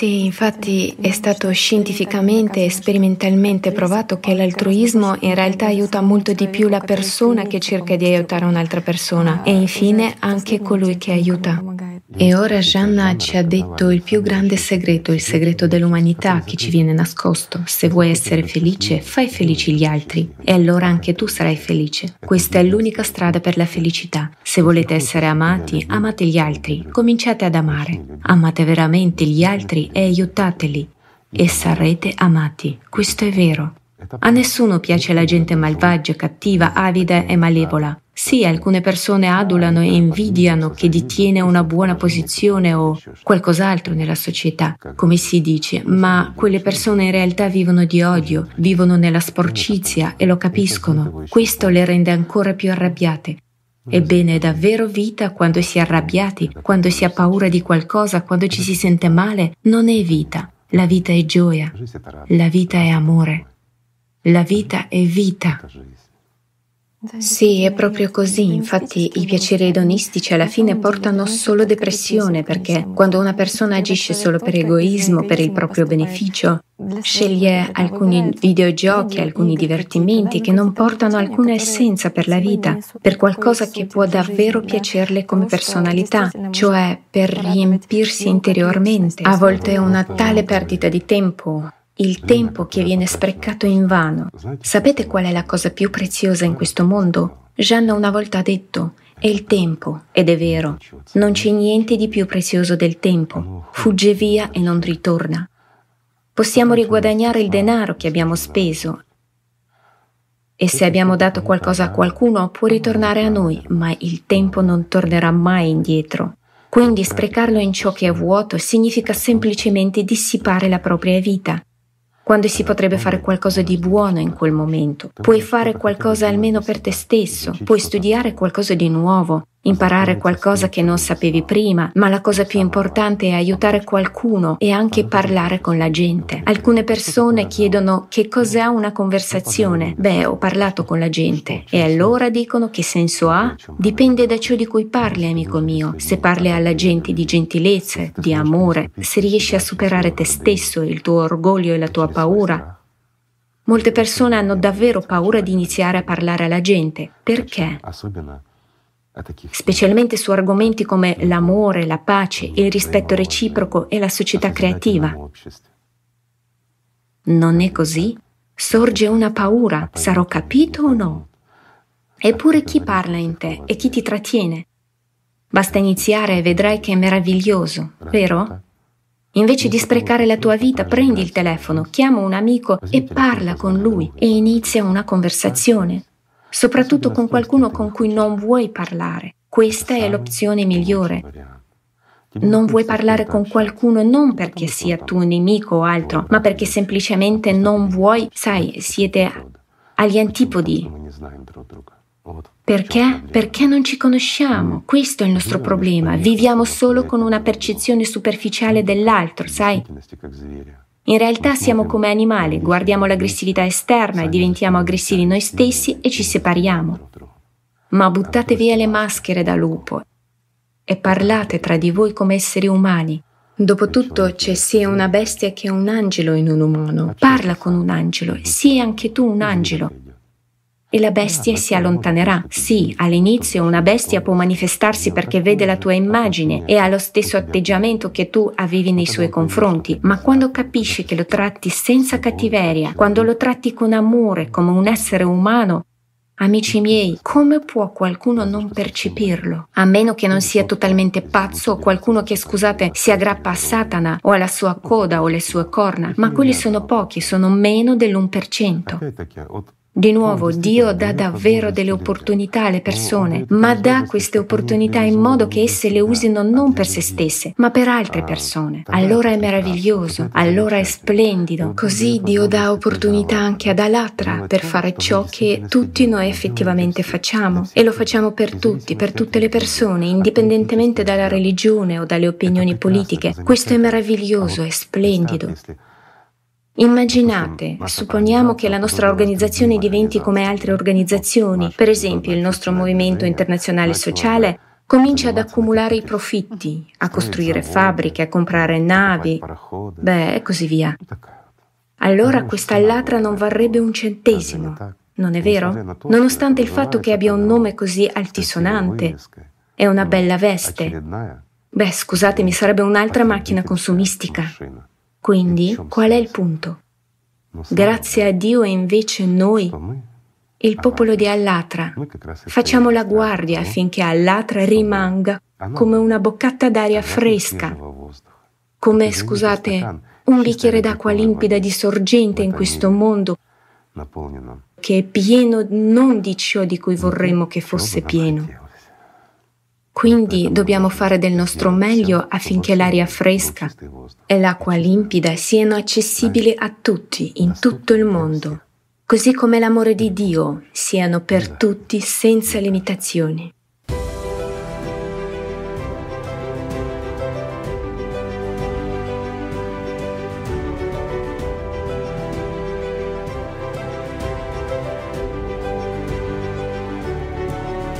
Sì, infatti è stato scientificamente e sperimentalmente provato che l'altruismo in realtà aiuta molto di più la persona che cerca di aiutare un'altra persona e infine anche colui che aiuta. E ora Gianna ci ha detto il più grande segreto, il segreto dell'umanità che ci viene nascosto. Se vuoi essere felice, fai felici gli altri e allora anche tu sarai felice. Questa è l'unica strada per la felicità. Se volete essere amati, amate gli altri, cominciate ad amare. Amate veramente gli altri e aiutateli e sarete amati. Questo è vero. A nessuno piace la gente malvagia, cattiva, avida e malevola. Sì, alcune persone adulano e invidiano chi detiene una buona posizione o qualcos'altro nella società, come si dice, ma quelle persone in realtà vivono di odio, vivono nella sporcizia e lo capiscono. Questo le rende ancora più arrabbiate. Ebbene, è davvero vita quando si è arrabbiati, quando si ha paura di qualcosa, quando ci si sente male? Non è vita. La vita è gioia. La vita è amore. La vita è vita. Sì, è proprio così. Infatti i piaceri edonistici alla fine portano solo depressione perché quando una persona agisce solo per egoismo, per il proprio beneficio, sceglie alcuni videogiochi, alcuni divertimenti che non portano alcuna essenza per la vita, per qualcosa che può davvero piacerle come personalità, cioè per riempirsi interiormente. A volte è una tale perdita di tempo il tempo che viene sprecato in vano. Sapete qual è la cosa più preziosa in questo mondo? Jeanne una volta ha detto, è il tempo, ed è vero, non c'è niente di più prezioso del tempo, fugge via e non ritorna. Possiamo riguadagnare il denaro che abbiamo speso e se abbiamo dato qualcosa a qualcuno può ritornare a noi, ma il tempo non tornerà mai indietro. Quindi sprecarlo in ciò che è vuoto significa semplicemente dissipare la propria vita quando si potrebbe fare qualcosa di buono in quel momento. Puoi fare qualcosa almeno per te stesso, puoi studiare qualcosa di nuovo, imparare qualcosa che non sapevi prima, ma la cosa più importante è aiutare qualcuno e anche parlare con la gente. Alcune persone chiedono che cos'è una conversazione. Beh, ho parlato con la gente e allora dicono che senso ha? Dipende da ciò di cui parli, amico mio. Se parli alla gente di gentilezza, di amore, se riesci a superare te stesso, il tuo orgoglio e la tua paura, Molte persone hanno davvero paura di iniziare a parlare alla gente. Perché? Specialmente su argomenti come l'amore, la pace, il rispetto reciproco e la società creativa. Non è così? Sorge una paura, sarò capito o no? Eppure chi parla in te e chi ti trattiene? Basta iniziare e vedrai che è meraviglioso, vero? Invece di sprecare la tua vita, prendi il telefono, chiama un amico e parla con lui e inizia una conversazione soprattutto con qualcuno con cui non vuoi parlare. Questa è l'opzione migliore. Non vuoi parlare con qualcuno non perché sia tuo nemico o altro, ma perché semplicemente non vuoi, sai, siete agli antipodi. Perché? Perché non ci conosciamo. Questo è il nostro problema. Viviamo solo con una percezione superficiale dell'altro, sai? In realtà siamo come animali, guardiamo l'aggressività esterna e diventiamo aggressivi noi stessi e ci separiamo. Ma buttate via le maschere da lupo e parlate tra di voi come esseri umani. Dopotutto c'è sia una bestia che un angelo in un umano. Parla con un angelo, sii anche tu un angelo e la bestia si allontanerà. Sì, all'inizio una bestia può manifestarsi perché vede la tua immagine e ha lo stesso atteggiamento che tu avevi nei suoi confronti, ma quando capisci che lo tratti senza cattiveria, quando lo tratti con amore come un essere umano, Amici miei, come può qualcuno non percepirlo? A meno che non sia totalmente pazzo o qualcuno che, scusate, si aggrappa a Satana o alla sua coda o alle sue corna, ma quelli sono pochi, sono meno dell'1%. Di nuovo, Dio dà davvero delle opportunità alle persone, ma dà queste opportunità in modo che esse le usino non per se stesse, ma per altre persone. Allora è meraviglioso, allora è splendido. Così Dio dà opportunità anche ad Alatra per fare ciò che tutti noi effettivamente facciamo. E lo facciamo per tutti, per tutte le persone, indipendentemente dalla religione o dalle opinioni politiche. Questo è meraviglioso, è splendido. Immaginate, supponiamo che la nostra organizzazione diventi come altre organizzazioni, per esempio il nostro movimento internazionale sociale comincia ad accumulare i profitti, a costruire fabbriche, a comprare navi, beh, e così via. Allora questa latra non varrebbe un centesimo, non è vero? Nonostante il fatto che abbia un nome così altisonante. È una bella veste. Beh, scusatemi, sarebbe un'altra macchina consumistica. Quindi, qual è il punto? Grazie a Dio e invece noi, il popolo di Allatra, facciamo la guardia affinché Allatra rimanga come una boccata d'aria fresca, come, scusate, un bicchiere d'acqua limpida di sorgente in questo mondo. Che è pieno non di ciò di cui vorremmo che fosse pieno. Quindi dobbiamo fare del nostro meglio affinché l'aria fresca e l'acqua limpida siano accessibili a tutti in tutto il mondo, così come l'amore di Dio siano per tutti senza limitazioni.